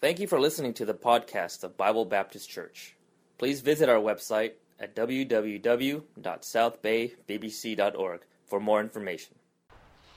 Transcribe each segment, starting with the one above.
Thank you for listening to the podcast of Bible Baptist Church. Please visit our website at www.southbaybbc.org for more information.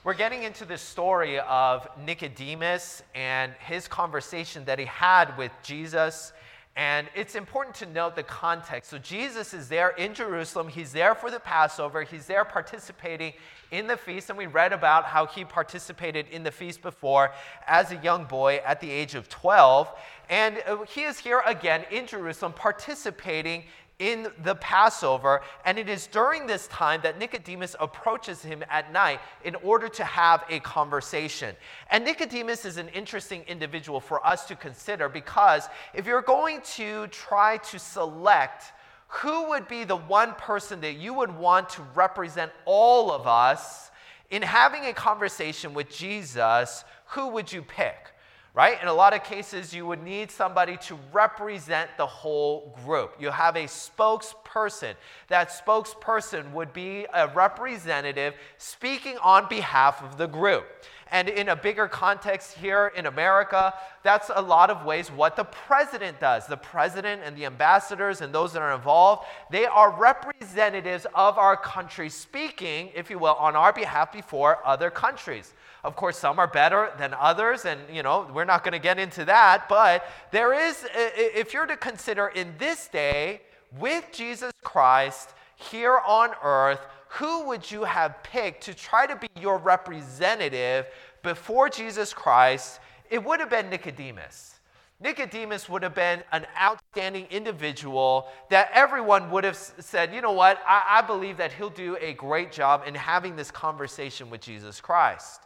We're getting into the story of Nicodemus and his conversation that he had with Jesus. And it's important to note the context. So, Jesus is there in Jerusalem. He's there for the Passover. He's there participating in the feast. And we read about how he participated in the feast before as a young boy at the age of 12. And uh, he is here again in Jerusalem participating in the Passover. And it is during this time that Nicodemus approaches him at night in order to have a conversation. And Nicodemus is an interesting individual for us to consider because if you're going to try to select who would be the one person that you would want to represent all of us in having a conversation with Jesus, who would you pick? Right? In a lot of cases, you would need somebody to represent the whole group. You have a spokesperson. That spokesperson would be a representative speaking on behalf of the group. And in a bigger context here in America, that's a lot of ways what the president does. The president and the ambassadors and those that are involved, they are representatives of our country speaking, if you will, on our behalf before other countries. Of course, some are better than others, and you know, we're not going to get into that, but there is, if you're to consider in this day, with Jesus Christ here on earth, who would you have picked to try to be your representative before Jesus Christ? It would have been Nicodemus. Nicodemus would have been an outstanding individual that everyone would have said, you know what, I, I, believe that he'll do a great job in having this conversation with Jesus Christ.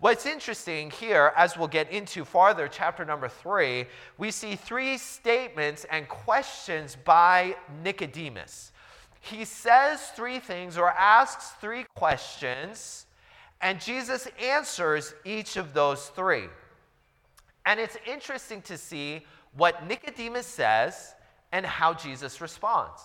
What's interesting here, as we'll get into farther, chapter number three, we see three statements and questions by Nicodemus. He says three things or asks three questions, and Jesus answers each of those three. And it's interesting to see what Nicodemus says and how Jesus responds.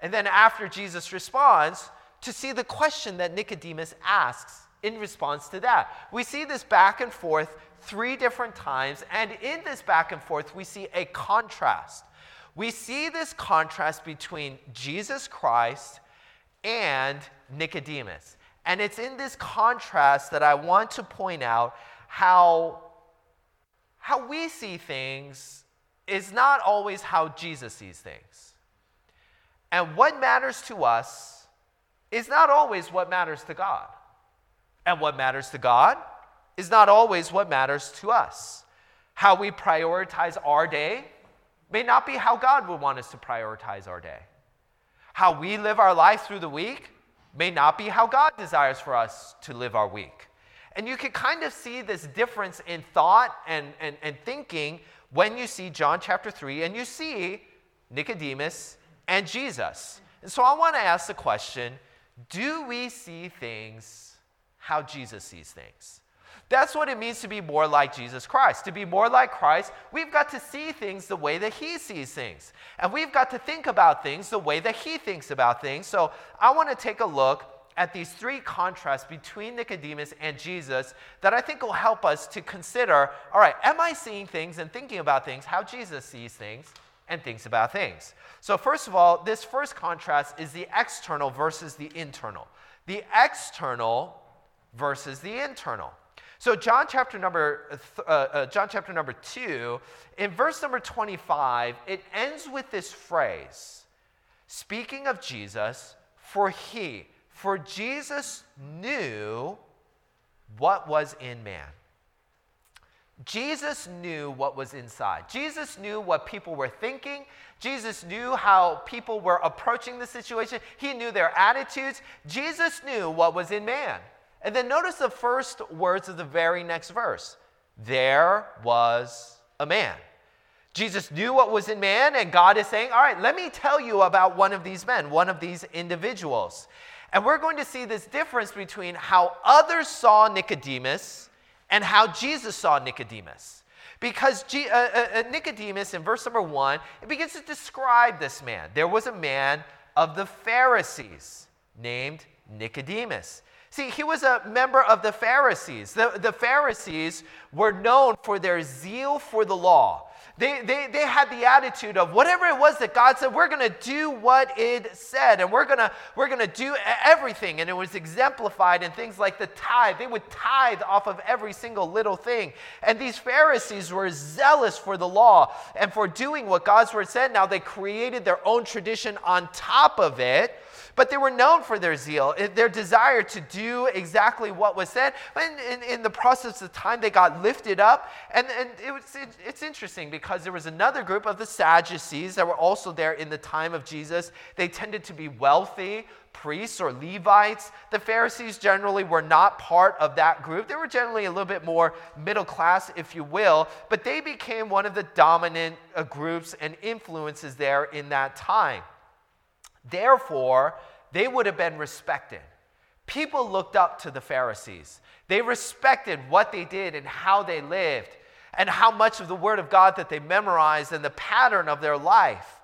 And then after Jesus responds, to see the question that Nicodemus asks in response to that. We see this back and forth three different times, and in this back and forth, we see a contrast. We see this contrast between Jesus Christ and Nicodemus. And it's in this contrast that I want to point out how, how we see things is not always how Jesus sees things. And what matters to us is not always what matters to God. And what matters to God is not always what matters to us. How we prioritize our day may not be how God would want us to prioritize our day. How we live our life through the week may not be how God desires for us to live our week. And you can kind of see this difference in thought and, and, and thinking when you see John chapter 3 and you see Nicodemus and Jesus. And so I want to ask the question do we see things how Jesus sees things. That's what it means to be more like Jesus Christ. To be more like Christ, we've got to see things the way that He sees things. And we've got to think about things the way that He thinks about things. So I want to take a look at these three contrasts between Nicodemus and Jesus that I think will help us to consider all right, am I seeing things and thinking about things how Jesus sees things and thinks about things? So, first of all, this first contrast is the external versus the internal. The external versus the internal. So John chapter number uh, uh, John chapter number 2 in verse number 25 it ends with this phrase speaking of Jesus for he for Jesus knew what was in man. Jesus knew what was inside. Jesus knew what people were thinking. Jesus knew how people were approaching the situation. He knew their attitudes. Jesus knew what was in man. And then notice the first words of the very next verse there was a man. Jesus knew what was in man, and God is saying, All right, let me tell you about one of these men, one of these individuals. And we're going to see this difference between how others saw Nicodemus and how Jesus saw Nicodemus. Because G- uh, uh, uh Nicodemus, in verse number one, it begins to describe this man. There was a man of the Pharisees named Nicodemus See, he was a member of the Pharisees. The, the Pharisees were known for their zeal for the law. They, they, they had the attitude of whatever it was that God said, we're going to do what it said, and we're going to we're to do everything. And it was exemplified in things like the tithe. They would tithe off of every single little thing. And these Pharisees were zealous for the law and for doing what God's word said. Now they created their own tradition on top of it but they were known for their zeal, their desire to do exactly what was said. And in, in the process of time, they got lifted up. And, and it was, it, it's interesting because there was another group of the Sadducees that were also there in the time of Jesus. They tended to be wealthy, priests or Levites. The Pharisees generally were not part of that group. They were generally a little bit more middle class, if you will, but they became one of the dominant uh, groups and influences there in that time. Therefore, they would have been respected. People looked up to the Pharisees. They respected what they did and how they lived and how much of the Word of God that they memorized and the pattern of their life.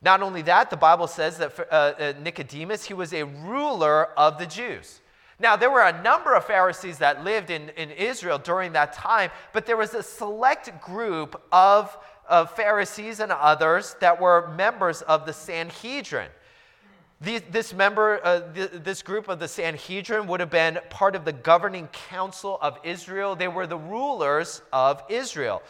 Not only that, the Bible says that uh, uh, Nicodemus, he was a ruler of the Jews. Now, there were a number of Pharisees that lived in, in Israel during that time, but there was a select group of, of Pharisees and others that were members of the Sanhedrin this member, uh, this group of the Sanhedrin would have been part of the governing council of Israel. They were the rulers of Israel.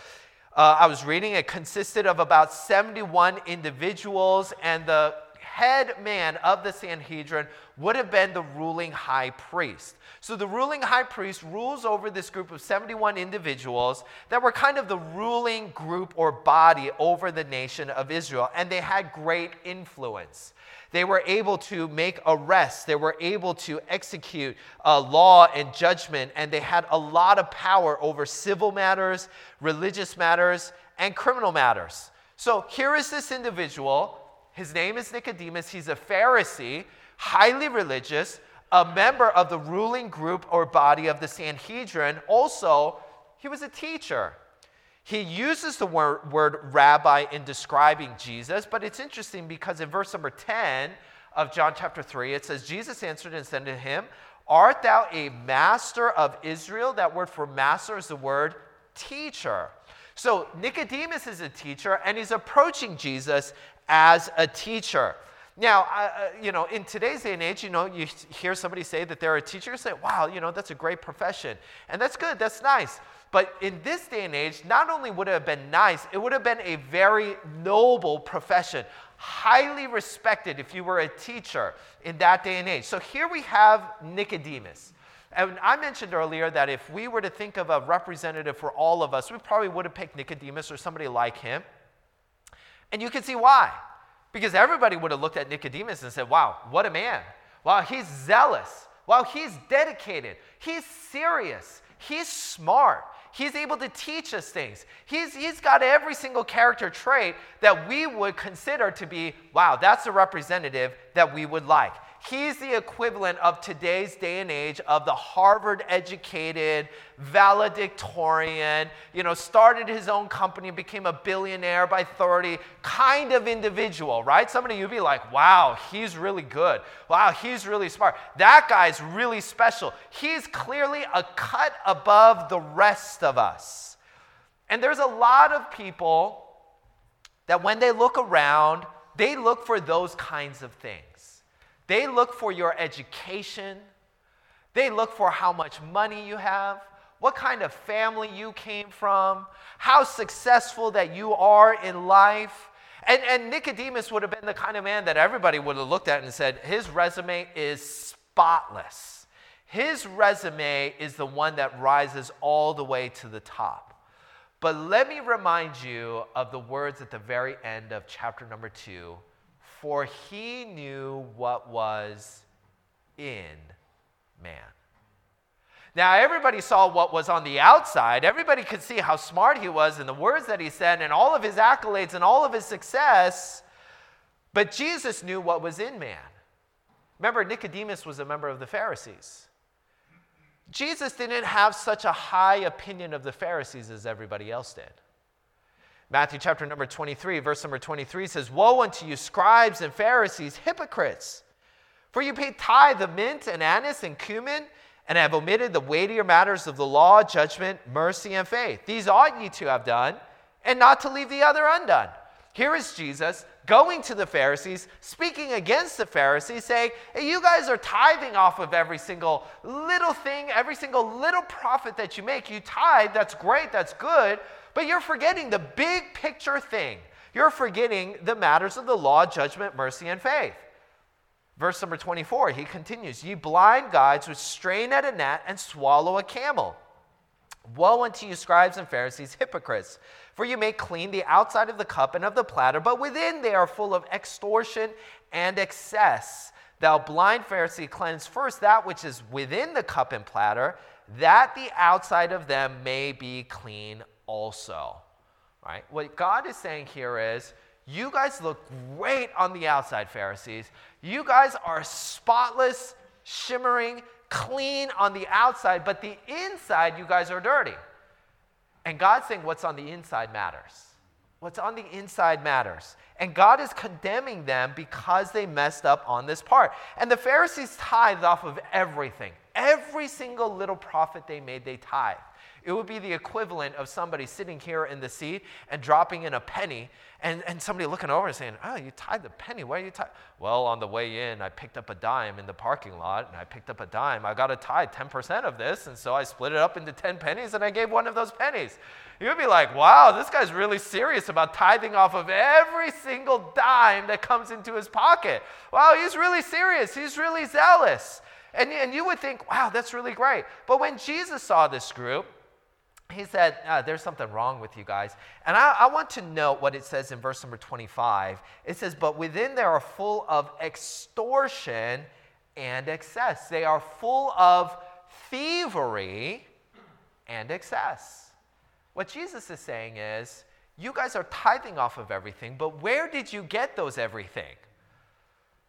Uh, I was reading, it consisted of about 71 individuals, and the head man of the Sanhedrin would have been the ruling high priest. So the ruling high priest rules over this group of 71 individuals that were kind of the ruling group or body over the nation of Israel, and they had great influence. They were able to make arrests. They were able to execute uh, law and judgment. And they had a lot of power over civil matters, religious matters, and criminal matters. So here is this individual. His name is Nicodemus. He's a Pharisee, highly religious, a member of the ruling group or body of the Sanhedrin. Also, he was a teacher. He uses the word, word, rabbi in describing Jesus, but it's interesting because in verse number 10 of John chapter 3, it says, Jesus answered and said to him, Art thou a master of Israel? That word for master is the word teacher. So Nicodemus is a teacher, and he's approaching Jesus as a teacher. Now, uh, you know, in today's day and age, you know, you hear somebody say that they're a teacher, you say, wow, you know, that's a great profession. And that's good, that's nice. But in this day and age, not only would it have been nice, it would have been a very noble profession, highly respected if you were a teacher in that day and age. So here we have Nicodemus. And I mentioned earlier that if we were to think of a representative for all of us, we probably would have picked Nicodemus or somebody like him. And you can see why. Because everybody would have looked at Nicodemus and said, wow, what a man. Wow, he's zealous. Wow, he's dedicated. He's serious. He's smart. He's able to teach us things. He's, he's got every single character trait that we would consider to be, wow, that's a representative that we would like. He's the equivalent of today's day and age of the Harvard educated, valedictorian, you know, started his own company, became a billionaire by 30 kind of individual, right? Somebody you'd be like, wow, he's really good. Wow, he's really smart. That guy's really special. He's clearly a cut above the rest of us. And there's a lot of people that when they look around, they look for those kinds of things. They look for your education. They look for how much money you have, what kind of family you came from, how successful that you are in life. And, and Nicodemus would have been the kind of man that everybody would have looked at and said, his resume is spotless. His resume is the one that rises all the way to the top. But let me remind you of the words at the very end of chapter number two for he knew what was in man. Now, everybody saw what was on the outside. Everybody could see how smart he was and the words that he said and all of his accolades and all of his success. But Jesus knew what was in man. Remember, Nicodemus was a member of the Pharisees. Jesus didn't have such a high opinion of the Pharisees as everybody else did. Matthew chapter number 23, verse number 23 says, Woe unto you, scribes and Pharisees, hypocrites! For you pay tithe of mint and anise and cumin, and have omitted the weightier matters of the law, judgment, mercy, and faith. These ought ye to have done, and not to leave the other undone. Here is Jesus going to the Pharisees, speaking against the Pharisees, saying, Hey, you guys are tithing off of every single little thing, every single little profit that you make. You tithe, that's great, that's good, but you're forgetting the big picture thing. You're forgetting the matters of the law, judgment, mercy, and faith. Verse number 24, he continues, Ye blind guides which strain at a gnat and swallow a camel. Woe unto you, scribes and Pharisees, hypocrites! For you make clean the outside of the cup and of the platter, but within they are full of extortion and excess. Thou blind Pharisee, cleanse first that which is within the cup and platter, that the outside of them may be clean also. Right? What God is saying here is, you guys look great on the outside, Pharisees. You guys are spotless, shimmering, clean on the outside, but the inside, you guys are dirty. And God's saying what's on the inside matters. What's on the inside matters. And God is condemning them because they messed up on this part. And the Pharisees tithed off of everything. Every single little profit they made, they tithed. It would be the equivalent of somebody sitting here in the seat and dropping in a penny and, and somebody looking over and saying, Oh, you tied the penny. Why are you tied? Well, on the way in, I picked up a dime in the parking lot and I picked up a dime. I got to tie 10% of this. And so I split it up into 10 pennies and I gave one of those pennies. You'd be like, Wow, this guy's really serious about tithing off of every single dime that comes into his pocket. Wow, he's really serious. He's really zealous. And, and you would think, Wow, that's really great. But when Jesus saw this group, he said, ah, There's something wrong with you guys. And I, I, want to note what it says in verse number 25. It says, But within there are full of extortion and excess. They are full of thievery and excess. What Jesus is saying is, You guys are tithing off of everything, but where did you get those everything?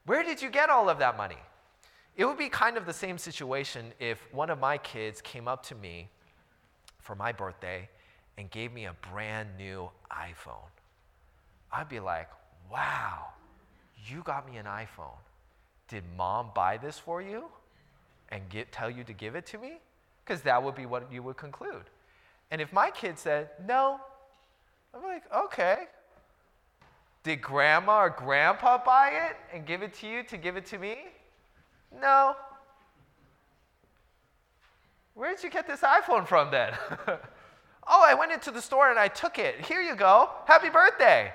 Where did you get all of that money? It would be kind of the same situation if one of my kids came up to me for my birthday and gave me a brand new iPhone, I'd be like, wow, you got me an iPhone. Did mom buy this for you and get, tell you to give it to me? Because that would be what you would conclude. And if my kid said, no, I'm like, okay. Did grandma or grandpa buy it and give it to you to give it to me? No. Where did you get this iPhone from then? oh, I went into the store and I took it. Here you go. Happy birthday.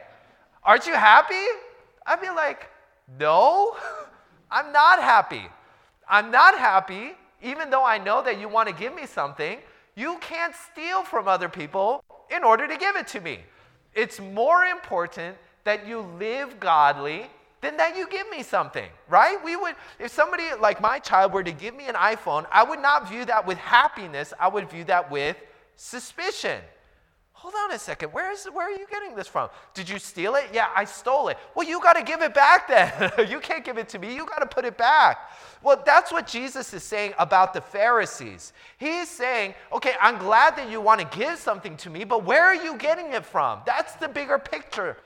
Aren't you happy? I'd be like, no, I'm not happy. I'm not happy, even though I know that you want to give me something. You can't steal from other people in order to give it to me. It's more important that you live godly then that you give me something, right? We would, if somebody like my child were to give me an iPhone, I would not view that with happiness. I would view that with suspicion. Hold on a second. Where is where are you getting this from? Did you steal it? Yeah, I stole it. Well, you got to give it back then. you can't give it to me. You got to put it back. Well, that's what Jesus is saying about the Pharisees. He's saying, "Okay, I'm glad that you want to give something to me, but where are you getting it from? That's the bigger picture.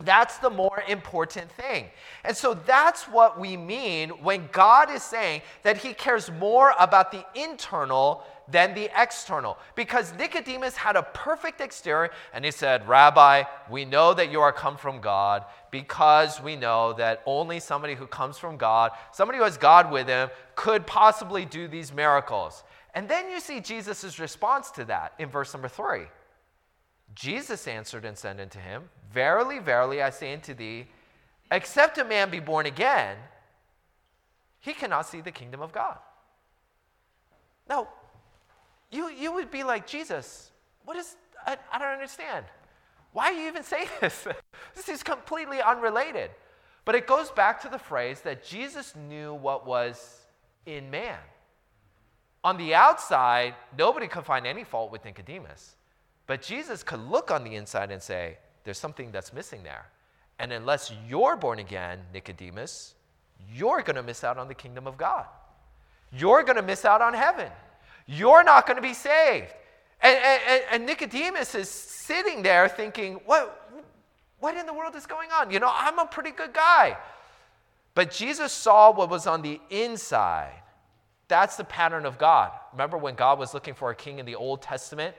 That's the more important thing. And so that's what we mean when God is saying that he cares more about the internal than the external. Because Nicodemus had a perfect exterior and he said, Rabbi, we know that you are come from God because we know that only somebody who comes from God, somebody who has God with him, could possibly do these miracles. And then you see Jesus' response to that in verse number three. Jesus answered and said unto him, Verily, verily, I say unto thee, except a man be born again, he cannot see the kingdom of God. Now, you, you would be like, Jesus, what is, I, I don't understand. Why are you even saying this? this is completely unrelated. But it goes back to the phrase that Jesus knew what was in man. On the outside, nobody could find any fault with Nicodemus. But Jesus could look on the inside and say, there's something that's missing there. And unless you're born again, Nicodemus, you're going to miss out on the kingdom of God. You're going to miss out on heaven. You're not going to be saved. And, and, and, Nicodemus is sitting there thinking, what, what in the world is going on? You know, I'm a pretty good guy. But Jesus saw what was on the inside. That's the pattern of God. Remember when God was looking for a king in the Old Testament?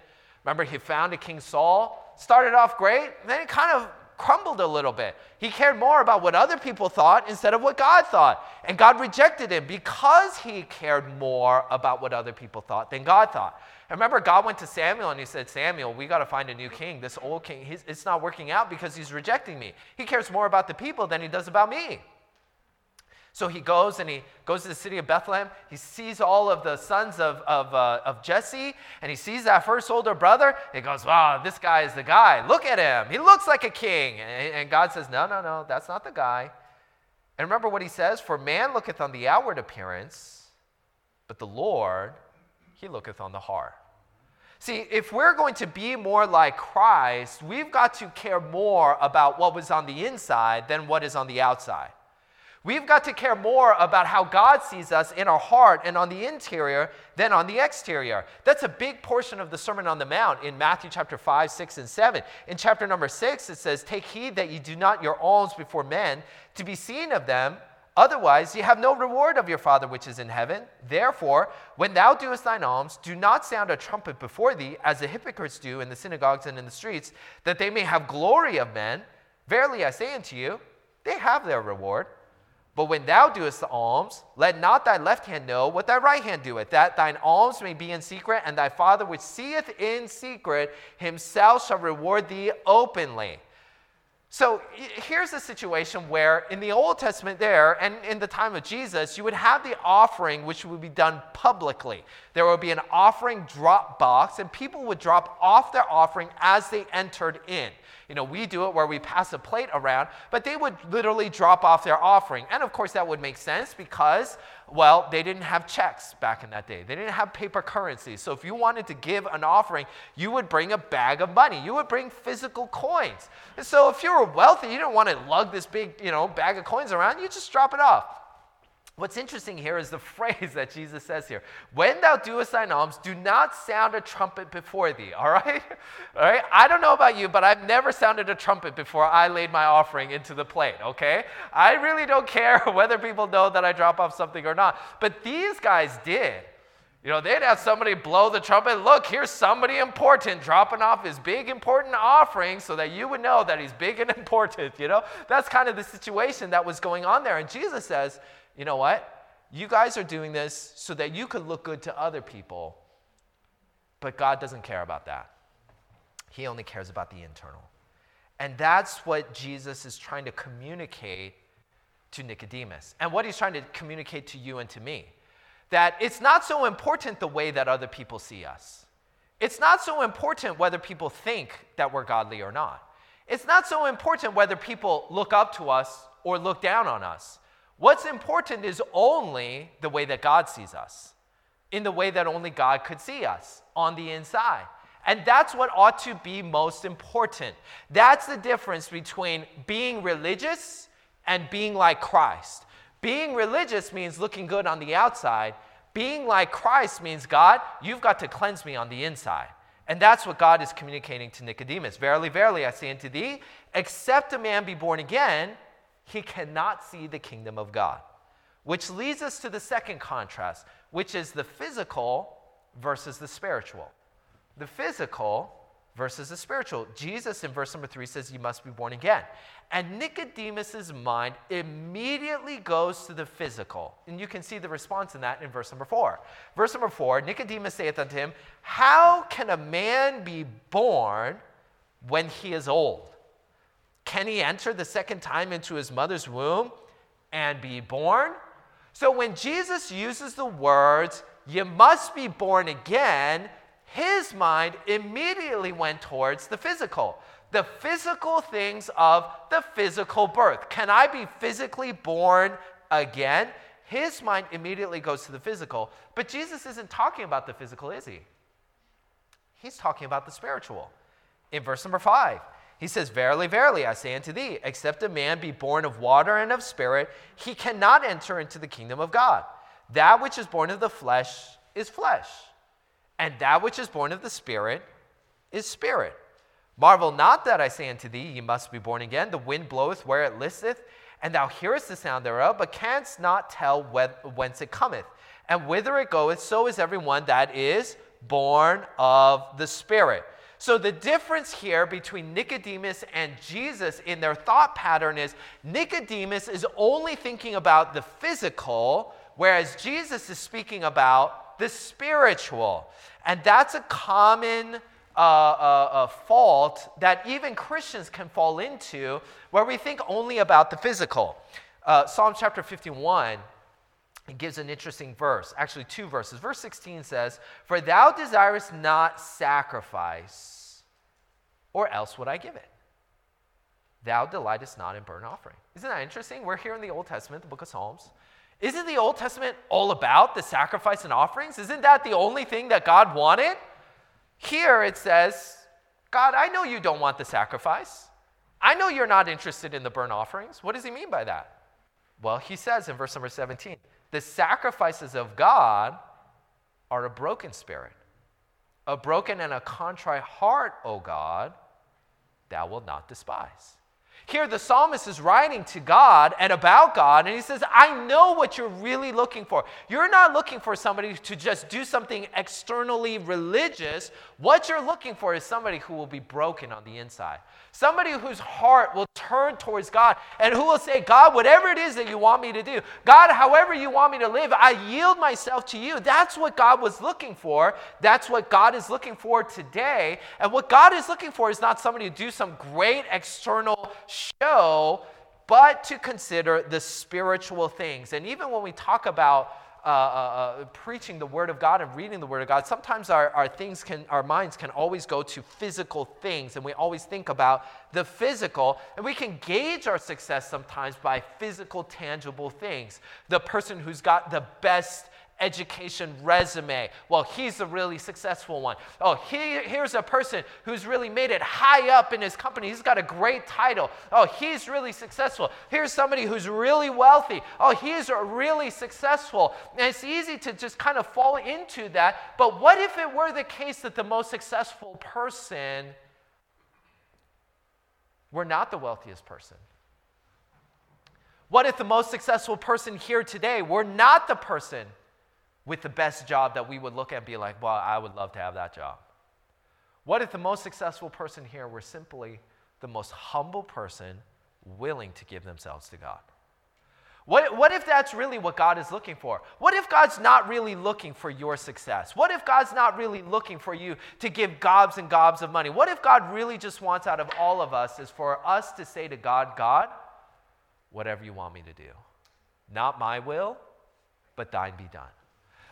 Remember, he found a King Saul, started off great, then it kind of crumbled a little bit. He cared more about what other people thought instead of what God thought. And God rejected him because he cared more about what other people thought than God thought. And remember, God went to Samuel and he said, Samuel, we got to find a new king. This old king, it's not working out because he's rejecting me. He cares more about the people than he does about me. So he goes and he goes to the city of Bethlehem. He sees all of the sons of, of, uh, of Jesse, and he sees that first older brother. he goes, Wow, this guy is the guy. Look at him. He looks like a king. And, and God says, No, no, no, that's not the guy. And remember what he says For man looketh on the outward appearance, but the Lord, he looketh on the heart. See, if we're going to be more like Christ, we've got to care more about what was on the inside than what is on the outside. We've got to care more about how God sees us in our heart and on the interior than on the exterior. That's a big portion of the Sermon on the Mount in Matthew chapter 5, 6, and 7. In chapter number 6, it says, Take heed that you do not your alms before men to be seen of them. Otherwise, you have no reward of your Father which is in heaven. Therefore, when thou doest thine alms, do not sound a trumpet before thee, as the hypocrites do in the synagogues and in the streets, that they may have glory of men. Verily I say unto you, they have their reward. But when thou doest the alms, let not thy left hand know what thy right hand doeth, that thine alms may be in secret, and thy Father which seeth in secret himself shall reward thee openly. So here's a situation where in the Old Testament, there and in the time of Jesus, you would have the offering which would be done publicly. There would be an offering drop box, and people would drop off their offering as they entered in. You know, we do it where we pass a plate around, but they would literally drop off their offering. And of course, that would make sense because, well, they didn't have checks back in that day. They didn't have paper currency. So if you wanted to give an offering, you would bring a bag of money. You would bring physical coins. And so if you were wealthy, you didn't want to lug this big, you know, bag of coins around, you just drop it off. What's interesting here is the phrase that Jesus says here. When thou doest thine alms, do not sound a trumpet before thee. All right? All right? I don't know about you, but I've never sounded a trumpet before I laid my offering into the plate, okay? I really don't care whether people know that I drop off something or not. But these guys did. You know, they'd have somebody blow the trumpet. Look, here's somebody important dropping off his big important offering so that you would know that he's big and important. You know, that's kind of the situation that was going on there. And Jesus says, you know what? You guys are doing this so that you could look good to other people, but God doesn't care about that. He only cares about the internal. And that's what Jesus is trying to communicate to Nicodemus, and what he's trying to communicate to you and to me. That it's not so important the way that other people see us. It's not so important whether people think that we're godly or not. It's not so important whether people look up to us or look down on us. What's important is only the way that God sees us, in the way that only God could see us on the inside. And that's what ought to be most important. That's the difference between being religious and being like Christ. Being religious means looking good on the outside. Being like Christ means, God, you've got to cleanse me on the inside. And that's what God is communicating to Nicodemus. Verily, verily, I say unto thee, except a man be born again, he cannot see the kingdom of God. Which leads us to the second contrast, which is the physical versus the spiritual. The physical versus the spiritual. Jesus in verse number three says, You must be born again. And Nicodemus's mind immediately goes to the physical. And you can see the response in that in verse number four. Verse number four Nicodemus saith unto him, How can a man be born when he is old? Can he enter the second time into his mother's womb and be born? So when Jesus uses the words, you must be born again, his mind immediately went towards the physical. The physical things of the physical birth. Can I be physically born again? His mind immediately goes to the physical. But Jesus isn't talking about the physical, is he? He's talking about the spiritual. In verse number five, he says, Verily, verily, I say unto thee, except a man be born of water and of spirit, he cannot enter into the kingdom of God. That which is born of the flesh is flesh, and that which is born of the spirit is spirit. Marvel not that I say unto thee, Ye must be born again. The wind bloweth where it listeth, and thou hearest the sound thereof, but canst not tell whence it cometh, and whither it goeth, so is everyone that is born of the Spirit. So, the difference here between Nicodemus and Jesus in their thought pattern is Nicodemus is only thinking about the physical, whereas Jesus is speaking about the spiritual. And that's a common uh, uh, uh, fault that even Christians can fall into, where we think only about the physical. Uh, Psalm chapter 51 it gives an interesting verse, actually, two verses. Verse 16 says, For thou desirest not sacrifice, or else would I give it. Thou delightest not in burnt offering. Isn't that interesting? We're here in the Old Testament, the book of Psalms. Isn't the Old Testament all about the sacrifice and offerings? Isn't that the only thing that God wanted? Here it says, God, I know you don't want the sacrifice. I know you're not interested in the burnt offerings. What does he mean by that? Well, he says in verse number 17, the sacrifices of God are a broken spirit, a broken and a contrite heart, O God, thou wilt not despise. Here, the psalmist is writing to God and about God, and he says, I know what you're really looking for. You're not looking for somebody to just do something externally religious. What you're looking for is somebody who will be broken on the inside, somebody whose heart will turn towards God and who will say, God, whatever it is that you want me to do, God, however you want me to live, I yield myself to you. That's what God was looking for. That's what God is looking for today. And what God is looking for is not somebody to do some great external show, but to consider the spiritual things. And even when we talk about uh, uh, uh, preaching the Word of God and reading the Word of God, sometimes our, our things can, our minds can always go to physical things, and we always think about the physical, and we can gauge our success sometimes by physical, tangible things. The person who's got the best education resume. Well, he's a really successful one. Oh, he, here's a person who's really made it high up in his company. He's got a great title. Oh, he's really successful. Here's somebody who's really wealthy. Oh, he's really successful. And it's easy to just kind of fall into that. But what if it were the case that the most successful person were not the wealthiest person? What if the most successful person here today were not the person with the best job that we would look at and be like, well, I would love to have that job? What if the most successful person here were simply the most humble person willing to give themselves to God? What, what if that's really what God is looking for? What if God's not really looking for your success? What if God's not really looking for you to give gobs and gobs of money? What if God really just wants out of all of us is for us to say to God, God, whatever you want me to do. Not my will, but thine be done.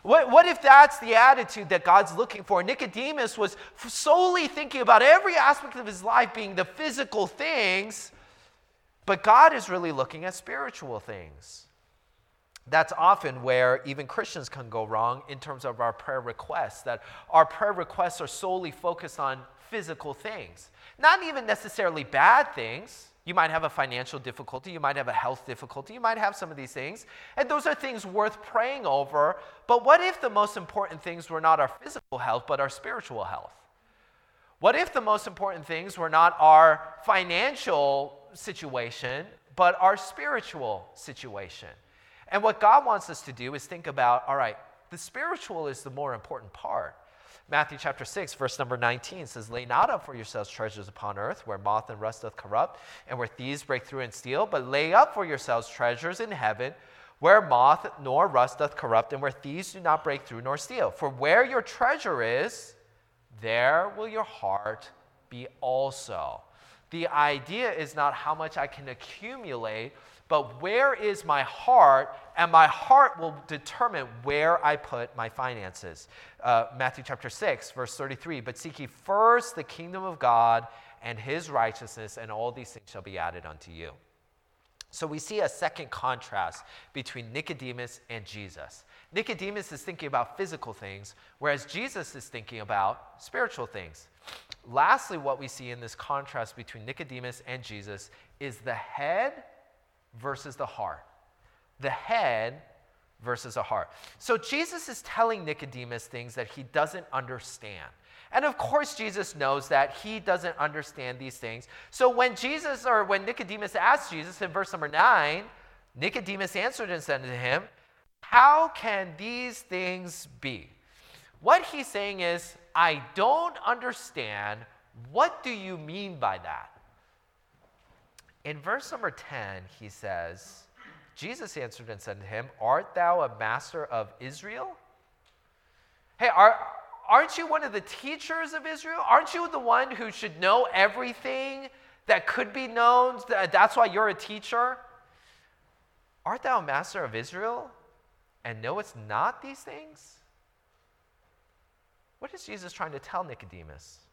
What, what if that's the attitude that God's looking for? Nicodemus was solely thinking about every aspect of his life being the physical things, but God is really looking at spiritual things. That's often where even Christians can go wrong in terms of our prayer requests, that our prayer requests are solely focused on physical things, not even necessarily bad things. You might have a financial difficulty. You might have a health difficulty. You might have some of these things. And those are things worth praying over. But what if the most important things were not our physical health, but our spiritual health? What if the most important things were not our financial situation, but our spiritual situation? And what God wants us to do is think about all right, the spiritual is the more important part. Matthew chapter 6, verse number 19 says, Lay not up for yourselves treasures upon earth, where moth and rust doth corrupt, and where thieves break through and steal, but lay up for yourselves treasures in heaven, where moth nor rust doth corrupt, and where thieves do not break through nor steal. For where your treasure is, there will your heart be also. The idea is not how much I can accumulate, but where is my heart? And my heart will determine where I put my finances. Uh, Matthew chapter 6, verse 33 But seek ye first the kingdom of God and his righteousness, and all these things shall be added unto you. So we see a second contrast between Nicodemus and Jesus. Nicodemus is thinking about physical things, whereas Jesus is thinking about spiritual things. Lastly, what we see in this contrast between Nicodemus and Jesus is the head versus the heart. The head versus a heart. So Jesus is telling Nicodemus things that he doesn't understand. And of course, Jesus knows that he doesn't understand these things. So when Jesus, or when Nicodemus asked Jesus in verse number nine, Nicodemus answered and said to him, How can these things be? What he's saying is, I don't understand. What do you mean by that? In verse number 10, he says, Jesus answered and said to him, Art thou a master of Israel? Hey, are, aren't you one of the teachers of Israel? Aren't you the one who should know everything that could be known? That's why you're a teacher. Art thou a master of Israel and knowest not these things? What is Jesus trying to tell Nicodemus?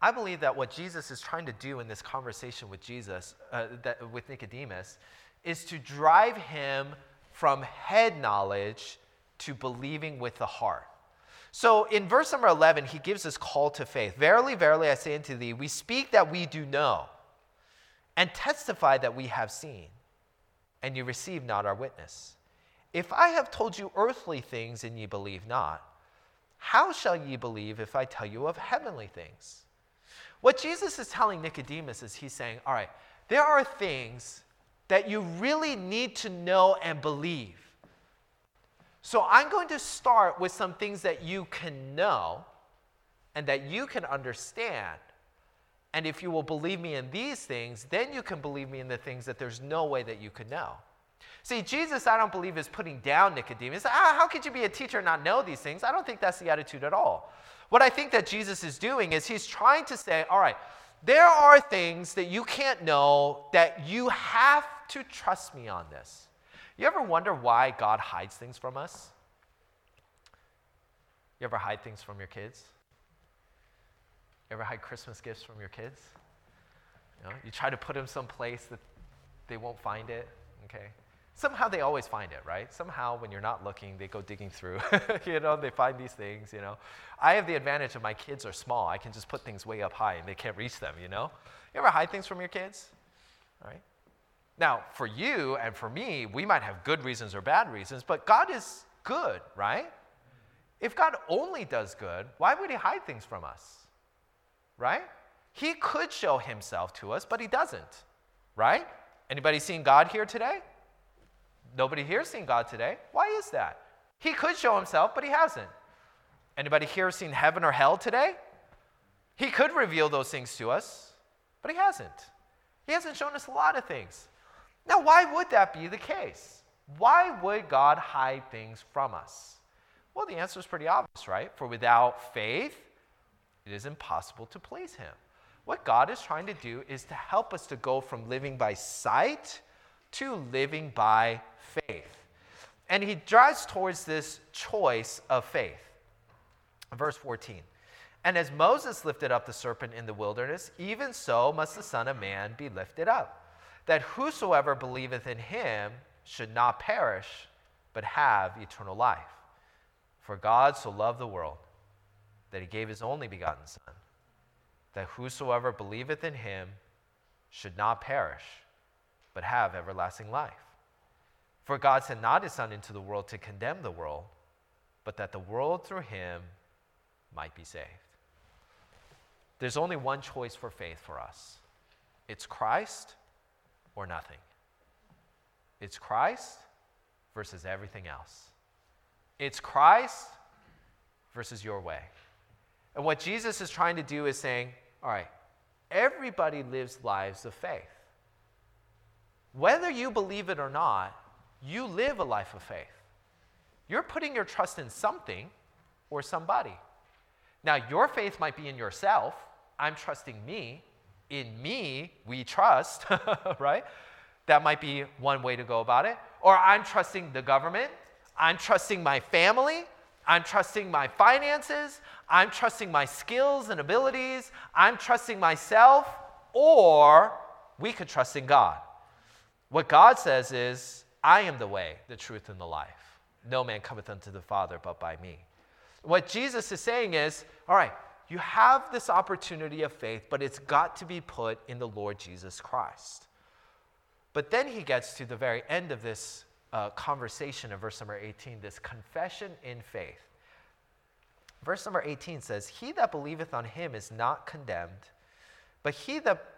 I believe that what Jesus is trying to do in this conversation with Jesus, uh, that, with Nicodemus, is to drive him from head knowledge to believing with the heart. So in verse number 11, he gives this call to faith Verily, verily, I say unto thee, we speak that we do know, and testify that we have seen, and you receive not our witness. If I have told you earthly things and ye believe not, how shall ye believe if I tell you of heavenly things? What Jesus is telling Nicodemus is he's saying, All right, there are things that you really need to know and believe. So I'm going to start with some things that you can know and that you can understand. And if you will believe me in these things, then you can believe me in the things that there's no way that you could know. See, Jesus, I don't believe, is putting down Nicodemus. Ah, how could you be a teacher and not know these things? I don't think that's the attitude at all. What I think that Jesus is doing is he's trying to say, all right, there are things that you can't know that you have to trust me on this. You ever wonder why God hides things from us? You ever hide things from your kids? You ever hide Christmas gifts from your kids? You, know, you try to put them someplace that they won't find it, okay? Somehow they always find it, right? Somehow when you're not looking, they go digging through. you know, they find these things, you know. I have the advantage of my kids are small. I can just put things way up high and they can't reach them, you know? You ever hide things from your kids? All right? Now, for you and for me, we might have good reasons or bad reasons, but God is good, right? If God only does good, why would he hide things from us? Right? He could show himself to us, but he doesn't. Right? Anybody seen God here today? Nobody here seen God today. Why is that? He could show himself, but he hasn't. Anybody here seen heaven or hell today? He could reveal those things to us, but he hasn't. He hasn't shown us a lot of things. Now, why would that be the case? Why would God hide things from us? Well, the answer is pretty obvious, right? For without faith, it is impossible to please Him. What God is trying to do is to help us to go from living by sight to living by faith. And He drives towards this choice of faith. Verse 14. And as Moses lifted up the serpent in the wilderness, even so must the Son of Man be lifted up that whosoever believeth in him should not perish, but have eternal life. For God so loved the world that he gave his only begotten Son, that whosoever believeth in him should not perish, but have everlasting life. For God sent not his Son into the world to condemn the world, but that the world through him might be saved. There's only one choice for faith for us it's Christ or nothing. It's Christ versus everything else. It's Christ versus your way. And what Jesus is trying to do is saying, all right, everybody lives lives of faith. Whether you believe it or not, you live a life of faith. You're putting your trust in something or somebody. Now, your faith might be in yourself. I'm trusting me in me we trust, right? That might be one way to go about it. Or I'm trusting the government, I'm trusting my family, I'm trusting my finances, I'm trusting my skills and abilities, I'm trusting myself, or we could trust in God. What God says is, I am the way, the truth, and the life. No man cometh unto the Father but by me. What Jesus is saying is, all right, you have this opportunity of faith, but it's got to be put in the Lord Jesus Christ. But then he gets to the very end of this uh, conversation in verse number 18, this confession in faith. Verse number 18 says, He that believeth on him is not condemned, but he that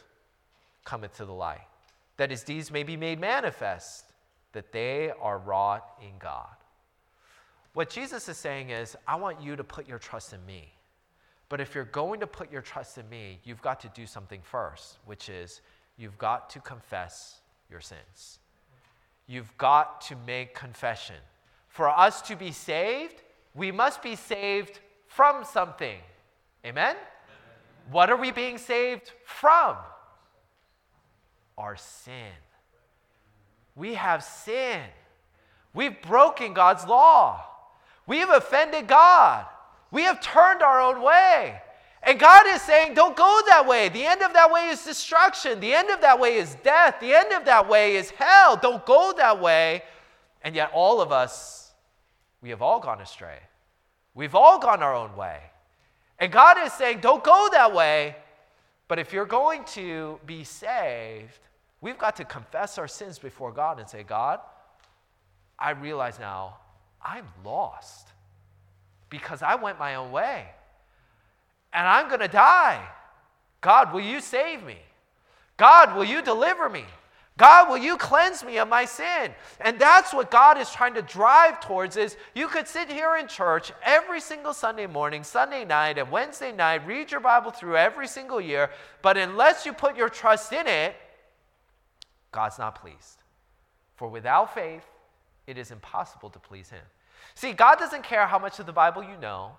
cometh to the light, that his deeds may be made manifest, that they are wrought in God. What Jesus is saying is, I want you to put your trust in me. But if you're going to put your trust in me, you've got to do something first, which is you've got to confess your sins. You've got to make confession. For us to be saved, we must be saved from something. Amen? Amen? What are we being saved from? Our sin. We have sin. We've broken God's law. We have offended God. We have turned our own way. And God is saying, don't go that way. The end of that way is destruction. The end of that way is death. The end of that way is hell. Don't go that way. And yet, all of us, we have all gone astray. We've all gone our own way. And God is saying, don't go that way. But if you're going to be saved, we've got to confess our sins before God and say, God, I realize now I'm lost because I went my own way and I'm going to die. God, will you save me? God, will you deliver me? God, will you cleanse me of my sin? And that's what God is trying to drive towards is you could sit here in church every single Sunday morning, Sunday night, and Wednesday night, read your Bible through every single year, but unless you put your trust in it, God's not pleased. For without faith, it is impossible to please him. See, God doesn't care how much of the Bible you know.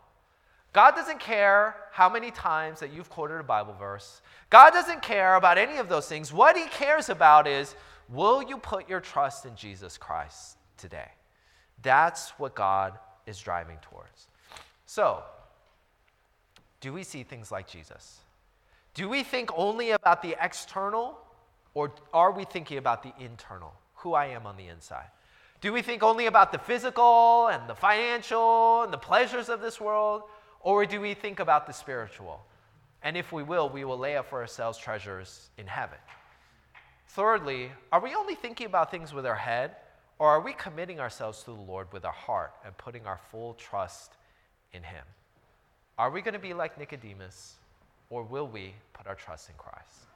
God doesn't care how many times that you've quoted a Bible verse. God doesn't care about any of those things. What He cares about is will you put your trust in Jesus Christ today? That's what God is driving towards. So, do we see things like Jesus? Do we think only about the external, or are we thinking about the internal, who I am on the inside? Do we think only about the physical and the financial and the pleasures of this world? Or do we think about the spiritual? And if we will, we will lay up for ourselves treasures in heaven. Thirdly, are we only thinking about things with our head, or are we committing ourselves to the Lord with our heart and putting our full trust in Him? Are we going to be like Nicodemus, or will we put our trust in Christ?